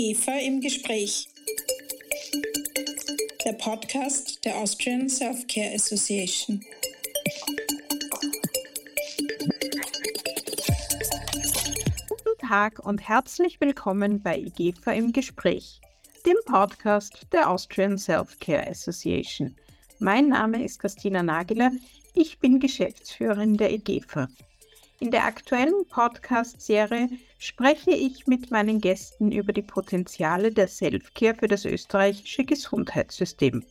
IGEFA im Gespräch. Der Podcast der Austrian Self-Care Association. Guten Tag und herzlich willkommen bei IGEFA im Gespräch, dem Podcast der Austrian Self-Care Association. Mein Name ist Christina Nageler, ich bin Geschäftsführerin der IGEFA. In der aktuellen Podcast-Serie spreche ich mit meinen Gästen über die Potenziale der Selfcare für das österreichische Gesundheitssystem.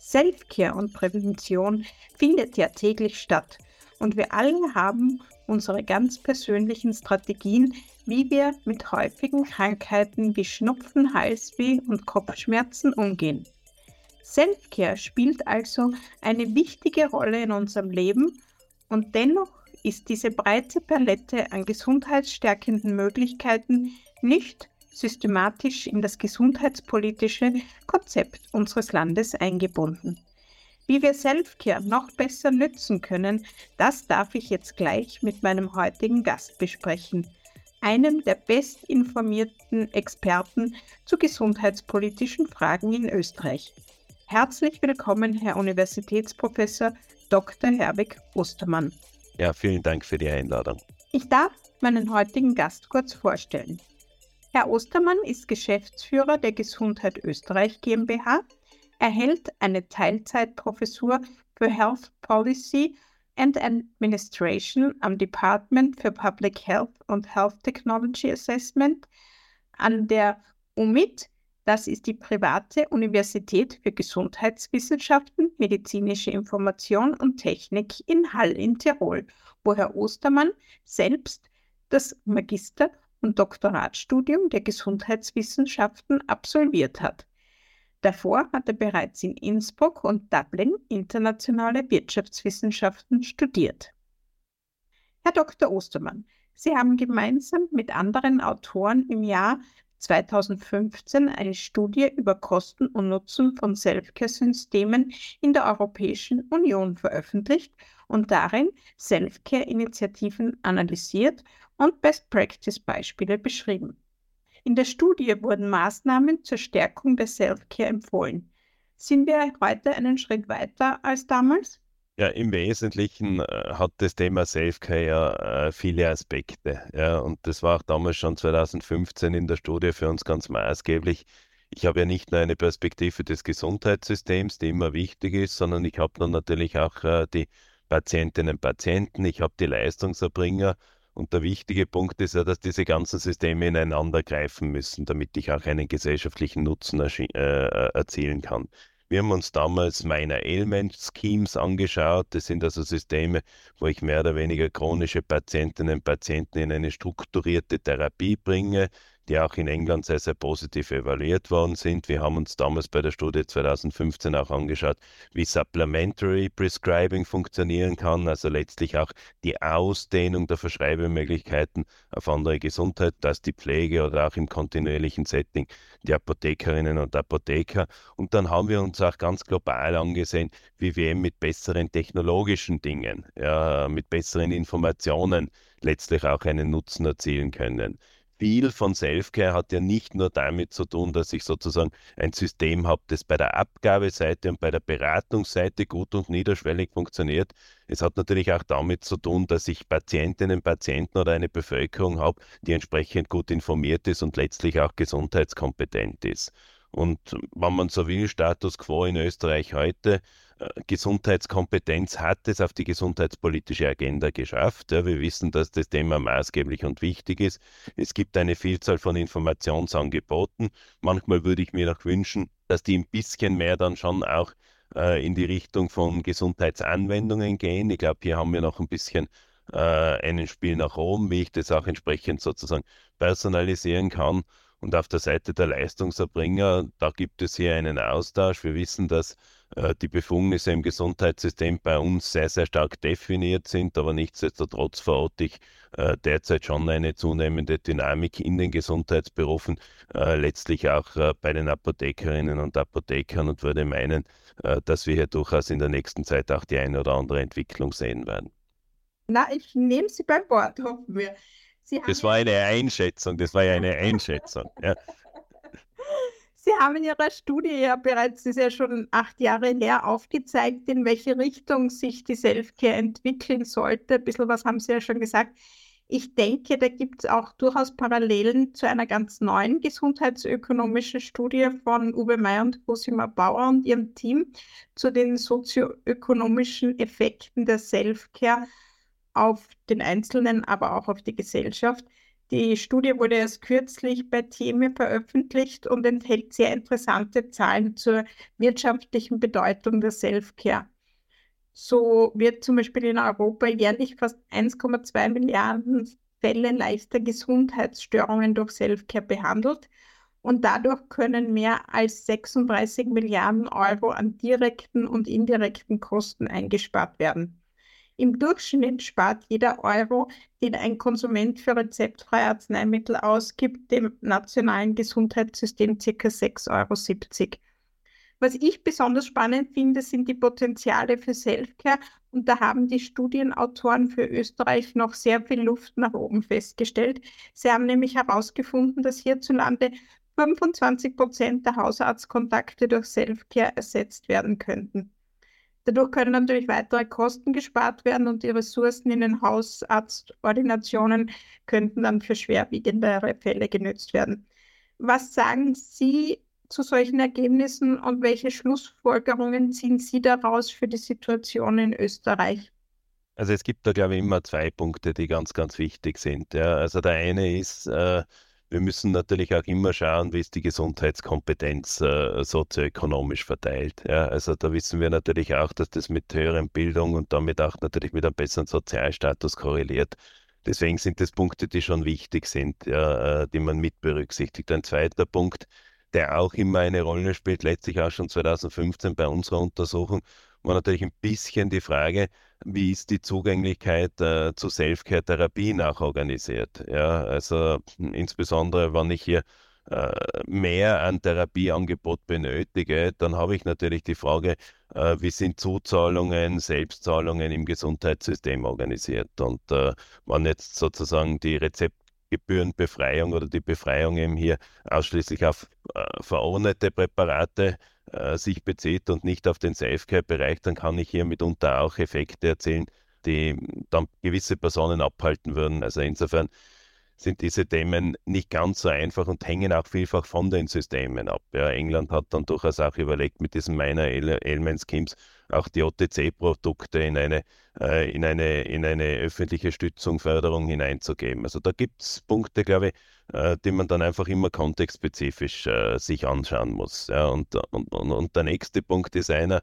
Selfcare und Prävention findet ja täglich statt und wir alle haben unsere ganz persönlichen Strategien, wie wir mit häufigen Krankheiten wie Schnupfen, Halsweh und Kopfschmerzen umgehen. Selfcare spielt also eine wichtige Rolle in unserem Leben und dennoch ist diese breite Palette an gesundheitsstärkenden Möglichkeiten nicht systematisch in das gesundheitspolitische Konzept unseres Landes eingebunden. Wie wir Selfcare noch besser nützen können, das darf ich jetzt gleich mit meinem heutigen Gast besprechen, einem der bestinformierten Experten zu gesundheitspolitischen Fragen in Österreich. Herzlich willkommen, Herr Universitätsprofessor Dr. Herwig Ostermann. Ja, vielen Dank für die Einladung. Ich darf meinen heutigen Gast kurz vorstellen. Herr Ostermann ist Geschäftsführer der Gesundheit Österreich GmbH. Er hält eine Teilzeitprofessur für Health Policy and Administration am Department für Public Health und Health Technology Assessment an der UMIT das ist die private Universität für Gesundheitswissenschaften, medizinische Information und Technik in Hall in Tirol, wo Herr Ostermann selbst das Magister- und Doktoratstudium der Gesundheitswissenschaften absolviert hat. Davor hat er bereits in Innsbruck und Dublin internationale Wirtschaftswissenschaften studiert. Herr Dr. Ostermann, Sie haben gemeinsam mit anderen Autoren im Jahr 2015 eine Studie über Kosten und Nutzen von Selfcare-Systemen in der Europäischen Union veröffentlicht und darin Selfcare-Initiativen analysiert und Best-Practice-Beispiele beschrieben. In der Studie wurden Maßnahmen zur Stärkung der Selfcare empfohlen. Sind wir heute einen Schritt weiter als damals? Ja, im Wesentlichen äh, hat das Thema Selfcare ja äh, viele Aspekte. Ja, und das war auch damals schon 2015 in der Studie für uns ganz maßgeblich. Ich habe ja nicht nur eine Perspektive des Gesundheitssystems, die immer wichtig ist, sondern ich habe dann natürlich auch äh, die Patientinnen und Patienten, ich habe die Leistungserbringer. Und der wichtige Punkt ist ja, dass diese ganzen Systeme ineinander greifen müssen, damit ich auch einen gesellschaftlichen Nutzen erzielen kann. Wir haben uns damals Minor Ailment Schemes angeschaut. Das sind also Systeme, wo ich mehr oder weniger chronische Patientinnen und Patienten in eine strukturierte Therapie bringe, die auch in England sehr, sehr positiv evaluiert worden sind. Wir haben uns damals bei der Studie 2015 auch angeschaut, wie Supplementary Prescribing funktionieren kann, also letztlich auch die Ausdehnung der Verschreibemöglichkeiten auf andere Gesundheit, dass die Pflege oder auch im kontinuierlichen Setting die Apothekerinnen und Apotheker. Und dann haben wir uns auch ganz global angesehen, wie wir eben mit besseren technologischen Dingen, ja, mit besseren Informationen letztlich auch einen Nutzen erzielen können viel von Selfcare hat ja nicht nur damit zu tun, dass ich sozusagen ein System habe, das bei der Abgabeseite und bei der Beratungsseite gut und niederschwellig funktioniert. Es hat natürlich auch damit zu tun, dass ich Patientinnen, Patienten oder eine Bevölkerung habe, die entsprechend gut informiert ist und letztlich auch gesundheitskompetent ist. Und wenn man so will, Status quo in Österreich heute, äh, Gesundheitskompetenz hat es auf die gesundheitspolitische Agenda geschafft. Ja, wir wissen, dass das Thema maßgeblich und wichtig ist. Es gibt eine Vielzahl von Informationsangeboten. Manchmal würde ich mir noch wünschen, dass die ein bisschen mehr dann schon auch äh, in die Richtung von Gesundheitsanwendungen gehen. Ich glaube, hier haben wir noch ein bisschen äh, einen Spiel nach oben, wie ich das auch entsprechend sozusagen personalisieren kann. Und auf der Seite der Leistungserbringer, da gibt es hier einen Austausch. Wir wissen, dass äh, die Befugnisse im Gesundheitssystem bei uns sehr, sehr stark definiert sind, aber nichtsdestotrotz verorte ich äh, derzeit schon eine zunehmende Dynamik in den Gesundheitsberufen, äh, letztlich auch äh, bei den Apothekerinnen und Apothekern und würde meinen, äh, dass wir hier durchaus in der nächsten Zeit auch die eine oder andere Entwicklung sehen werden. Na, ich nehme Sie beim Wort, hoffen wir das war eine Einschätzung, das war ja eine Einschätzung. Ja. Sie haben in Ihrer Studie ja bereits, das ist ja schon acht Jahre her, aufgezeigt, in welche Richtung sich die Selfcare entwickeln sollte. Ein bisschen was haben Sie ja schon gesagt. Ich denke, da gibt es auch durchaus Parallelen zu einer ganz neuen gesundheitsökonomischen Studie von Uwe May und Cosima Bauer und ihrem Team zu den sozioökonomischen Effekten der Self-Care auf den Einzelnen, aber auch auf die Gesellschaft. Die Studie wurde erst kürzlich bei Theme veröffentlicht und enthält sehr interessante Zahlen zur wirtschaftlichen Bedeutung der Self-Care. So wird zum Beispiel in Europa jährlich fast 1,2 Milliarden Fälle leichter Gesundheitsstörungen durch Selfcare behandelt und dadurch können mehr als 36 Milliarden Euro an direkten und indirekten Kosten eingespart werden. Im Durchschnitt spart jeder Euro, den ein Konsument für rezeptfreie Arzneimittel ausgibt, dem nationalen Gesundheitssystem ca. 6,70 Euro. Was ich besonders spannend finde, sind die Potenziale für Selfcare. Und da haben die Studienautoren für Österreich noch sehr viel Luft nach oben festgestellt. Sie haben nämlich herausgefunden, dass hierzulande 25 Prozent der Hausarztkontakte durch Selfcare ersetzt werden könnten. Dadurch können natürlich weitere Kosten gespart werden und die Ressourcen in den Hausarztordinationen könnten dann für schwerwiegendere Fälle genützt werden. Was sagen Sie zu solchen Ergebnissen und welche Schlussfolgerungen ziehen Sie daraus für die Situation in Österreich? Also es gibt da, glaube ich, immer zwei Punkte, die ganz, ganz wichtig sind. Ja. Also der eine ist, äh, wir müssen natürlich auch immer schauen, wie ist die Gesundheitskompetenz äh, sozioökonomisch verteilt. Ja. Also da wissen wir natürlich auch, dass das mit höheren Bildung und damit auch natürlich mit einem besseren Sozialstatus korreliert. Deswegen sind das Punkte, die schon wichtig sind, ja, äh, die man mit berücksichtigt. Ein zweiter Punkt, der auch immer eine Rolle spielt, letztlich auch schon 2015 bei unserer Untersuchung, war natürlich ein bisschen die Frage, wie ist die Zugänglichkeit äh, zu Self-Care-Therapien auch organisiert. Ja, also insbesondere, wenn ich hier äh, mehr an Therapieangebot benötige, dann habe ich natürlich die Frage, äh, wie sind Zuzahlungen, Selbstzahlungen im Gesundheitssystem organisiert. Und äh, wenn jetzt sozusagen die Rezept Gebührenbefreiung oder die Befreiung eben hier ausschließlich auf äh, verordnete Präparate äh, sich bezieht und nicht auf den Selfcare-Bereich, dann kann ich hier mitunter auch Effekte erzielen, die dann gewisse Personen abhalten würden. Also insofern sind diese Themen nicht ganz so einfach und hängen auch vielfach von den Systemen ab. Ja, England hat dann durchaus auch überlegt, mit diesen Minor Ailment Schemes auch die OTC-Produkte in eine, äh, in, eine, in eine öffentliche Stützung, Förderung hineinzugeben. Also da gibt es Punkte, glaube ich, äh, die man dann einfach immer kontextspezifisch äh, sich anschauen muss. Ja, und, und, und, der nächste Punkt ist einer,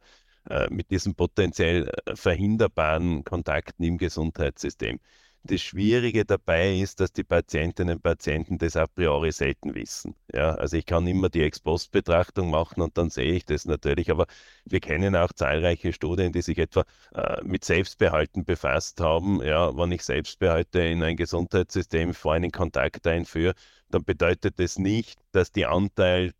äh, mit diesen potenziell äh, verhinderbaren Kontakten im Gesundheitssystem. Das Schwierige dabei ist, dass die Patientinnen und Patienten das a priori selten wissen. Ja, also ich kann immer die Ex-Post-Betrachtung machen und dann sehe ich das natürlich, aber wir kennen auch zahlreiche Studien, die sich etwa äh, mit Selbstbehalten befasst haben. Ja, wenn ich Selbstbehalte in ein Gesundheitssystem vor einen Kontakt einführe, dann bedeutet das nicht, dass die Anteil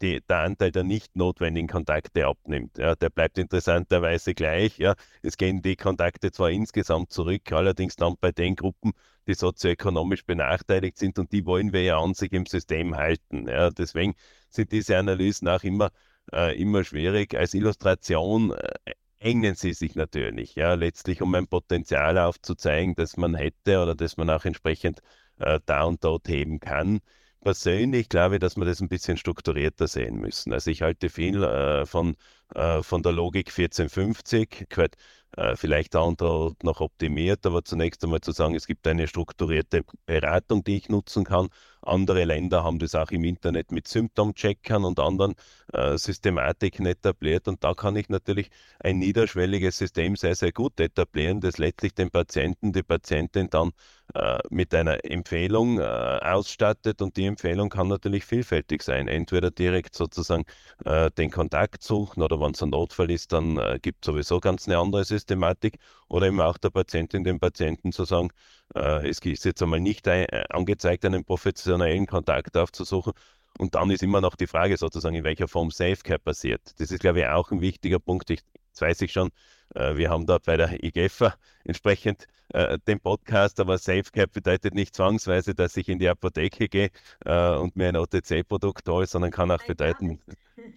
die, der Anteil der nicht notwendigen Kontakte abnimmt. Ja, der bleibt interessanterweise gleich. Ja. Es gehen die Kontakte zwar insgesamt zurück, allerdings dann bei den Gruppen, die sozioökonomisch benachteiligt sind und die wollen wir ja an sich im System halten. Ja. Deswegen sind diese Analysen auch immer, äh, immer schwierig. Als Illustration äh, engen sie sich natürlich, ja, letztlich um ein Potenzial aufzuzeigen, das man hätte oder das man auch entsprechend äh, da und dort heben kann persönlich glaube dass wir das ein bisschen strukturierter sehen müssen. Also ich halte viel äh, von, äh, von der Logik 1450, gehört äh, vielleicht da und dort noch optimiert, aber zunächst einmal zu sagen, es gibt eine strukturierte Beratung, die ich nutzen kann. Andere Länder haben das auch im Internet mit Symptomcheckern und anderen äh, Systematiken etabliert. Und da kann ich natürlich ein niederschwelliges System sehr, sehr gut etablieren, das letztlich den Patienten, die Patientin dann äh, mit einer Empfehlung äh, ausstattet. Und die Empfehlung kann natürlich vielfältig sein. Entweder direkt sozusagen äh, den Kontakt suchen oder wenn es ein Notfall ist, dann äh, gibt es sowieso ganz eine andere Systematik. Oder eben auch der Patientin, dem Patienten zu sagen, äh, es ist jetzt einmal nicht ein, äh, angezeigt, einen professionellen Kontakt aufzusuchen. Und dann ist immer noch die Frage sozusagen, in welcher Form Safecare passiert. Das ist, glaube ich, auch ein wichtiger Punkt. Ich, jetzt weiß ich schon, wir haben da bei der IGEFA entsprechend äh, den Podcast, aber Selfcare bedeutet nicht zwangsweise, dass ich in die Apotheke gehe äh, und mir ein OTC-Produkt hole, sondern kann auch bedeuten,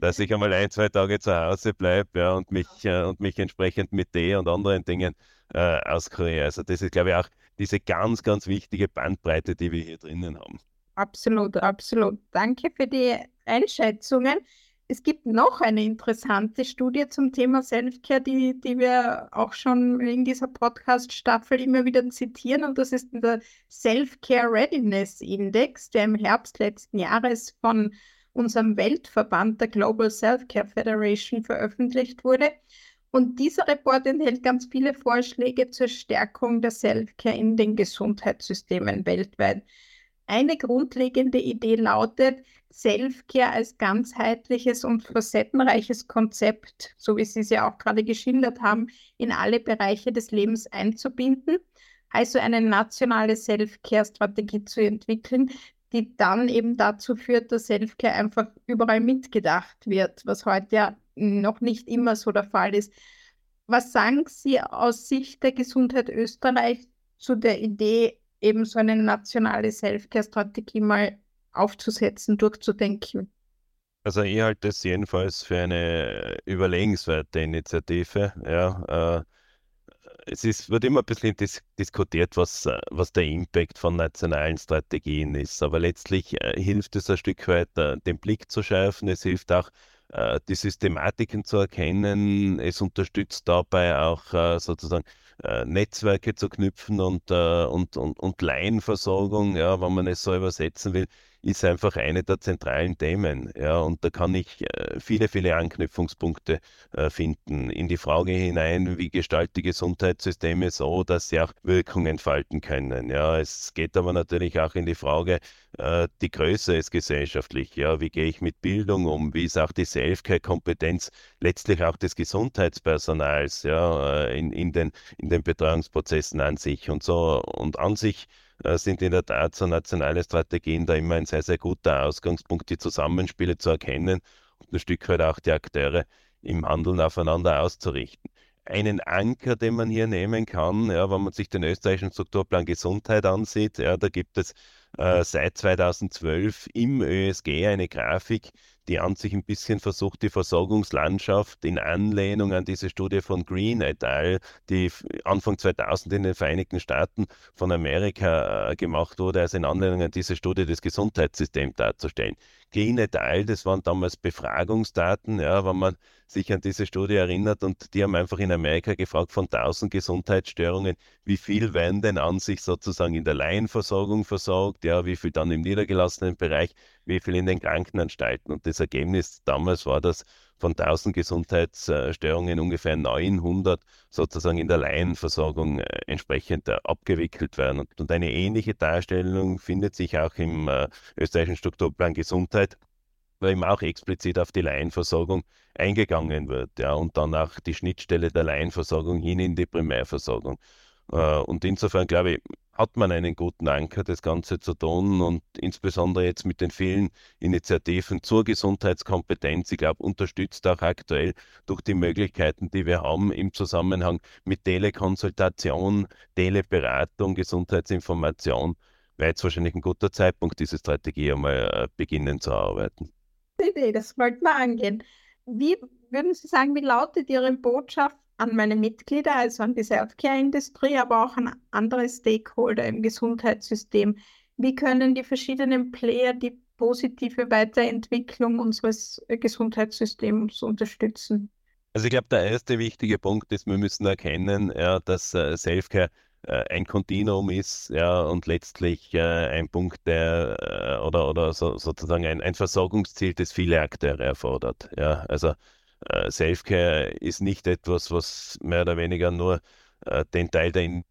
dass ich einmal ein, zwei Tage zu Hause bleibe ja, und, mich, äh, und mich entsprechend mit Tee und anderen Dingen äh, auskuriere. Also das ist, glaube ich, auch diese ganz, ganz wichtige Bandbreite, die wir hier drinnen haben. Absolut, absolut. Danke für die Einschätzungen. Es gibt noch eine interessante Studie zum Thema Selfcare, die, die wir auch schon in dieser Podcast-Staffel immer wieder zitieren. Und das ist der Self-Care Readiness Index, der im Herbst letzten Jahres von unserem Weltverband der Global Self-Care Federation veröffentlicht wurde. Und dieser Report enthält ganz viele Vorschläge zur Stärkung der Self-Care in den Gesundheitssystemen weltweit. Eine grundlegende Idee lautet, Self-Care als ganzheitliches und facettenreiches Konzept, so wie Sie es ja auch gerade geschildert haben, in alle Bereiche des Lebens einzubinden. Also eine nationale Self-Care-Strategie zu entwickeln, die dann eben dazu führt, dass Self-Care einfach überall mitgedacht wird, was heute ja noch nicht immer so der Fall ist. Was sagen Sie aus Sicht der Gesundheit Österreich zu der Idee, eben so eine nationale Self-Care-Strategie mal aufzusetzen, durchzudenken. Also ich halte das jedenfalls für eine überlegenswerte Initiative. Ja, äh, es ist, wird immer ein bisschen dis diskutiert, was, was der Impact von nationalen Strategien ist. Aber letztlich äh, hilft es ein Stück weit, äh, den Blick zu schärfen. Es hilft auch, äh, die Systematiken zu erkennen. Es unterstützt dabei auch äh, sozusagen äh, Netzwerke zu knüpfen und, und, und, und Laienversorgung, ja, wenn man es so übersetzen will, ist einfach eine der zentralen Themen. Ja, und da kann ich äh, viele, viele Anknüpfungspunkte äh, finden in die Frage hinein, wie gestalten die Gesundheitssysteme so, dass sie auch Wirkung entfalten können. Ja, es geht aber natürlich auch in die Frage, äh, die Größe ist gesellschaftlich. Ja, wie gehe ich mit Bildung um? Wie ist auch die Selfcare-Kompetenz letztlich auch des Gesundheitspersonals ja, in, in, den, in den Betreuungsprozessen an sich und so und an sich sind in der Tat so nationale Strategien da immer ein sehr, sehr guter Ausgangspunkt, die Zusammenspiele zu erkennen und ein Stück weit auch die Akteure im Handeln aufeinander auszurichten. Einen Anker, den man hier nehmen kann, ja, wenn man sich den österreichischen Strukturplan Gesundheit ansieht, ja, da gibt es äh, seit 2012 im ÖSG eine Grafik, die an sich ein bisschen versucht, die Versorgungslandschaft in Anlehnung an diese Studie von Green et al., die Anfang 2000 in den Vereinigten Staaten von Amerika äh, gemacht wurde, also in Anlehnung an diese Studie des Gesundheitssystems darzustellen. Al., das waren damals Befragungsdaten, ja, wenn man sich an diese Studie erinnert und die haben einfach in Amerika gefragt von 1000 Gesundheitsstörungen, wie viel werden denn an sich sozusagen in der Laienversorgung versorgt, ja, wie viel dann im niedergelassenen Bereich, wie viel in den Krankenanstalten. Und das Ergebnis damals war, dass von 1000 Gesundheitsstörungen ungefähr 900 sozusagen in der Laienversorgung äh, entsprechend äh, abgewickelt werden. Und eine ähnliche Darstellung findet sich auch im äh, österreichischen Strukturplan Gesundheit wo eben auch explizit auf die Laienversorgung eingegangen wird, ja, und dann auch die Schnittstelle der Laienversorgung hin in die Primärversorgung. und insofern glaube ich, hat man einen guten Anker, das Ganze zu tun und insbesondere jetzt mit den vielen Initiativen zur Gesundheitskompetenz, ich glaube, unterstützt auch aktuell durch die Möglichkeiten, die wir haben im Zusammenhang mit Telekonsultation, Teleberatung, Gesundheitsinformation, wäre jetzt wahrscheinlich ein guter Zeitpunkt, diese Strategie einmal äh, beginnen zu erarbeiten. Idee, das wollten wir angehen. Wie würden Sie sagen, wie lautet Ihre Botschaft an meine Mitglieder, also an die Selfcare-Industrie, aber auch an andere Stakeholder im Gesundheitssystem. Wie können die verschiedenen Player die positive Weiterentwicklung unseres Gesundheitssystems unterstützen? Also ich glaube, der erste wichtige Punkt ist, wir müssen erkennen, ja, dass äh, Selfcare äh, ein Kontinuum ist, ja, und letztlich äh, ein Punkt, der äh, oder, oder so, sozusagen ein, ein Versorgungsziel, das viele Akteure erfordert. Ja, also äh, Selfcare ist nicht etwas, was mehr oder weniger nur äh, den Teil der,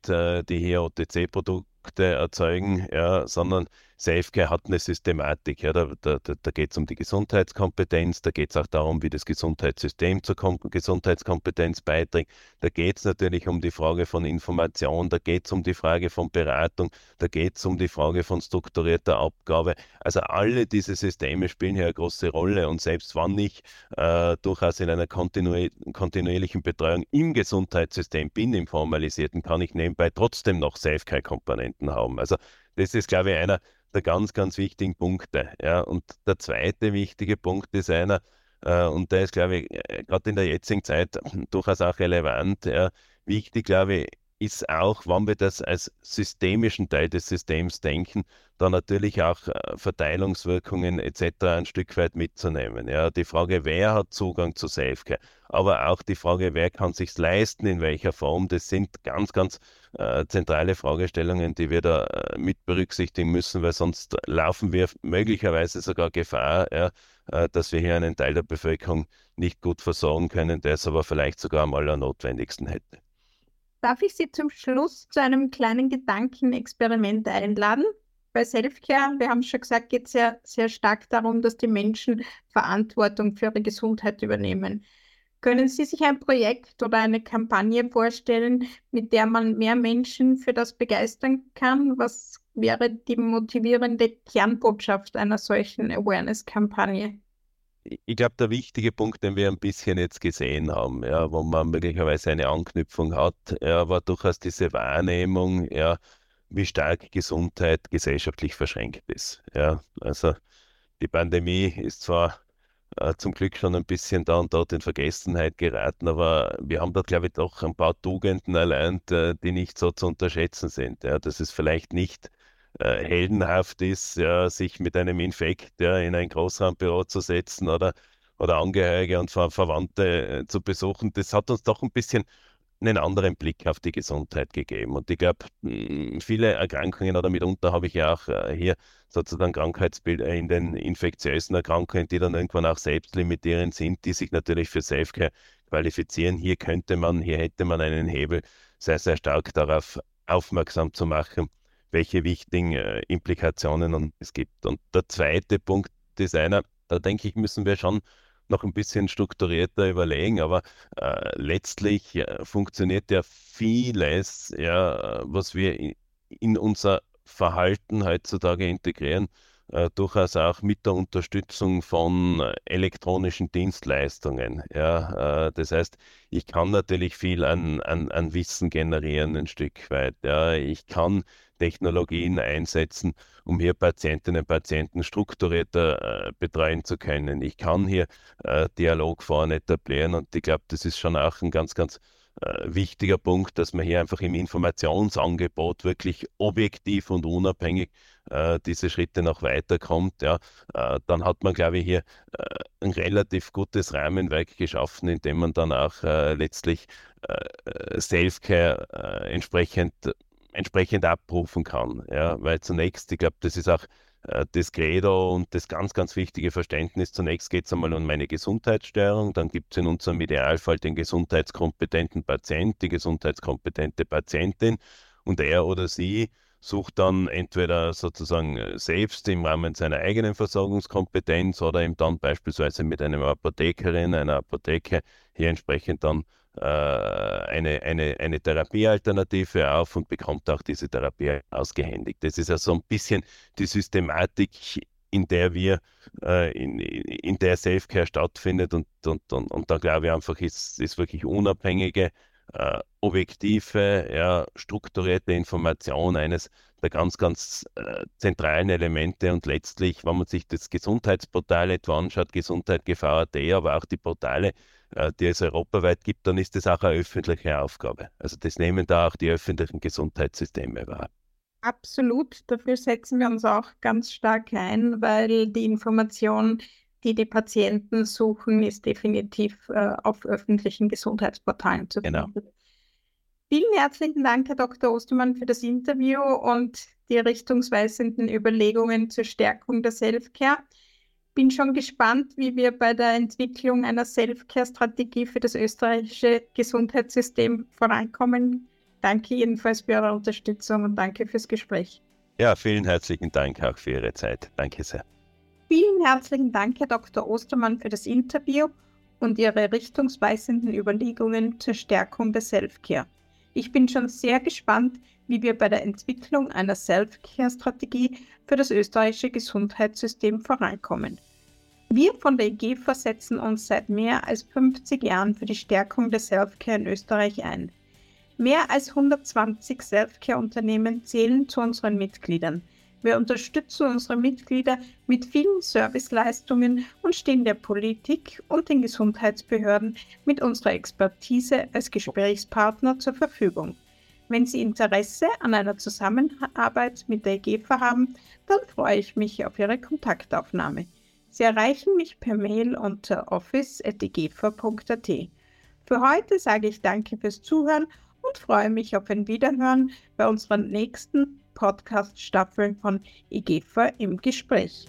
die hier OTC-Produkte erzeugen, ja, sondern Selfcare hat eine Systematik. Ja, da da, da geht es um die Gesundheitskompetenz, da geht es auch darum, wie das Gesundheitssystem zur Kom Gesundheitskompetenz beiträgt. Da geht es natürlich um die Frage von Information, da geht es um die Frage von Beratung, da geht es um die Frage von strukturierter Abgabe. Also alle diese Systeme spielen hier eine große Rolle und selbst wenn ich äh, durchaus in einer kontinu kontinuierlichen Betreuung im Gesundheitssystem bin, im formalisierten, kann ich nebenbei trotzdem noch Selfcare-Komponenten haben. Also das ist, glaube ich, einer der ganz, ganz wichtigen Punkte. Ja. Und der zweite wichtige Punkt ist einer, äh, und der ist, glaube ich, äh, gerade in der jetzigen Zeit durchaus auch relevant. Ja. Wichtig, glaube ich, ist auch, wenn wir das als systemischen Teil des Systems denken, da natürlich auch äh, Verteilungswirkungen etc. ein Stück weit mitzunehmen. Ja, die Frage, wer hat Zugang zu Selfcare, aber auch die Frage, wer kann sich leisten, in welcher Form, das sind ganz, ganz äh, zentrale Fragestellungen, die wir da äh, mit berücksichtigen müssen, weil sonst laufen wir möglicherweise sogar Gefahr, ja, äh, dass wir hier einen Teil der Bevölkerung nicht gut versorgen können, der es aber vielleicht sogar am allernotwendigsten hätte. Darf ich Sie zum Schluss zu einem kleinen Gedankenexperiment einladen? Bei Selfcare, wir haben schon gesagt, geht es ja sehr stark darum, dass die Menschen Verantwortung für ihre Gesundheit übernehmen. Können Sie sich ein Projekt oder eine Kampagne vorstellen, mit der man mehr Menschen für das begeistern kann? Was wäre die motivierende Kernbotschaft einer solchen Awareness-Kampagne? Ich glaube, der wichtige Punkt, den wir ein bisschen jetzt gesehen haben, ja, wo man möglicherweise eine Anknüpfung hat, ja, war durchaus diese Wahrnehmung, ja, wie stark Gesundheit gesellschaftlich verschränkt ist. Ja. Also die Pandemie ist zwar äh, zum Glück schon ein bisschen da und dort in Vergessenheit geraten, aber wir haben da, glaube ich, doch ein paar Tugenden erlernt, äh, die nicht so zu unterschätzen sind. Ja. Das ist vielleicht nicht äh, heldenhaft ist, ja, sich mit einem Infekt ja, in ein Großraumbüro zu setzen oder, oder Angehörige und Ver Verwandte äh, zu besuchen, das hat uns doch ein bisschen einen anderen Blick auf die Gesundheit gegeben. Und ich glaube, viele Erkrankungen oder mitunter habe ich ja auch äh, hier sozusagen Krankheitsbilder in den infektiösen Erkrankungen, die dann irgendwann auch selbstlimitierend sind, die sich natürlich für Selfcare qualifizieren. Hier könnte man, hier hätte man einen Hebel, sehr, sehr stark darauf aufmerksam zu machen, welche wichtigen äh, Implikationen es gibt. Und der zweite Punkt ist einer, da denke ich, müssen wir schon noch ein bisschen strukturierter überlegen, aber äh, letztlich äh, funktioniert ja vieles, ja, was wir in, unser Verhalten heutzutage integrieren, äh, durchaus auch mit der Unterstützung von äh, elektronischen Dienstleistungen. Ja, äh, das heißt, ich kann natürlich viel an, an, an Wissen generieren, ein Stück weit. Ja, ich kann Technologien einsetzen, um hier Patientinnen und Patienten strukturierter äh, betreuen zu können. Ich kann hier äh, Dialogforen etablieren und ich glaube, das ist schon auch ein ganz, ganz äh, wichtiger Punkt, dass man hier einfach im Informationsangebot wirklich objektiv und unabhängig äh, diese Schritte noch weiterkommt. Ja, äh, dann hat man, glaube ich, hier äh, ein relativ gutes Rahmenwerk geschaffen, in dem man dann auch letztlich Selfcare entsprechend entsprechend abrufen kann. Ja, weil zunächst, ich glaube, das ist auch äh, das Credo und das ganz, ganz wichtige Verständnis. Zunächst geht es einmal um meine Gesundheitsstörung, dann gibt es in unserem Idealfall den gesundheitskompetenten Patient, die gesundheitskompetente Patientin und er oder sie sucht dann entweder sozusagen äh, selbst im Rahmen seiner eigenen Versorgungskompetenz oder eben dann beispielsweise mit einem Apothekerin, einer Apotheke hier entsprechend dann eine, eine, eine Therapiealternative auf und bekommt auch diese Therapie ausgehändigt. Das ist ja so ein bisschen die Systematik, in der wir, äh, in, in der Selfcare stattfindet und, und, und, und da glaube ich einfach, ist, ist wirklich unabhängige, äh, objektive, ja, strukturierte Information eines der ganz, ganz äh, zentralen Elemente und letztlich, wenn man sich das Gesundheitsportal etwa anschaut, Gesundheit aber auch die Portale, äh, die es europaweit gibt, dann ist das auch eine öffentliche Aufgabe. Also das nehmen da auch die öffentlichen Gesundheitssysteme wahr. Absolut, dafür setzen wir uns auch ganz stark ein, weil die Information, die die Patienten suchen, ist definitiv äh, auf öffentlichen Gesundheitsportalen zu genau. finden. Genau. Vielen herzlichen Dank, Herr Dr. Ostermann, für das Interview und die richtungsweisenden Überlegungen zur Stärkung der Selfcare bin schon gespannt, wie wir bei der Entwicklung einer Self-Care-Strategie für das österreichische Gesundheitssystem vorankommen. Danke jedenfalls für eure Unterstützung und danke fürs Gespräch. Ja, vielen herzlichen Dank auch für Ihre Zeit. Danke sehr. Vielen herzlichen Dank, Herr Dr. Ostermann, für das Interview und Ihre richtungsweisenden Überlegungen zur Stärkung der Self-Care. Ich bin schon sehr gespannt, wie wir bei der Entwicklung einer Self-Care-Strategie für das österreichische Gesundheitssystem vorankommen. Wir von der IGFA setzen uns seit mehr als 50 Jahren für die Stärkung der Self-Care in Österreich ein. Mehr als 120 Self-Care-Unternehmen zählen zu unseren Mitgliedern. Wir unterstützen unsere Mitglieder mit vielen Serviceleistungen und stehen der Politik und den Gesundheitsbehörden mit unserer Expertise als Gesprächspartner zur Verfügung. Wenn Sie Interesse an einer Zusammenarbeit mit der EGFA haben, dann freue ich mich auf Ihre Kontaktaufnahme. Sie erreichen mich per Mail unter office.egefa.at. Für heute sage ich danke fürs Zuhören und freue mich auf ein Wiederhören bei unserer nächsten Podcast-Staffel von EGFA im Gespräch.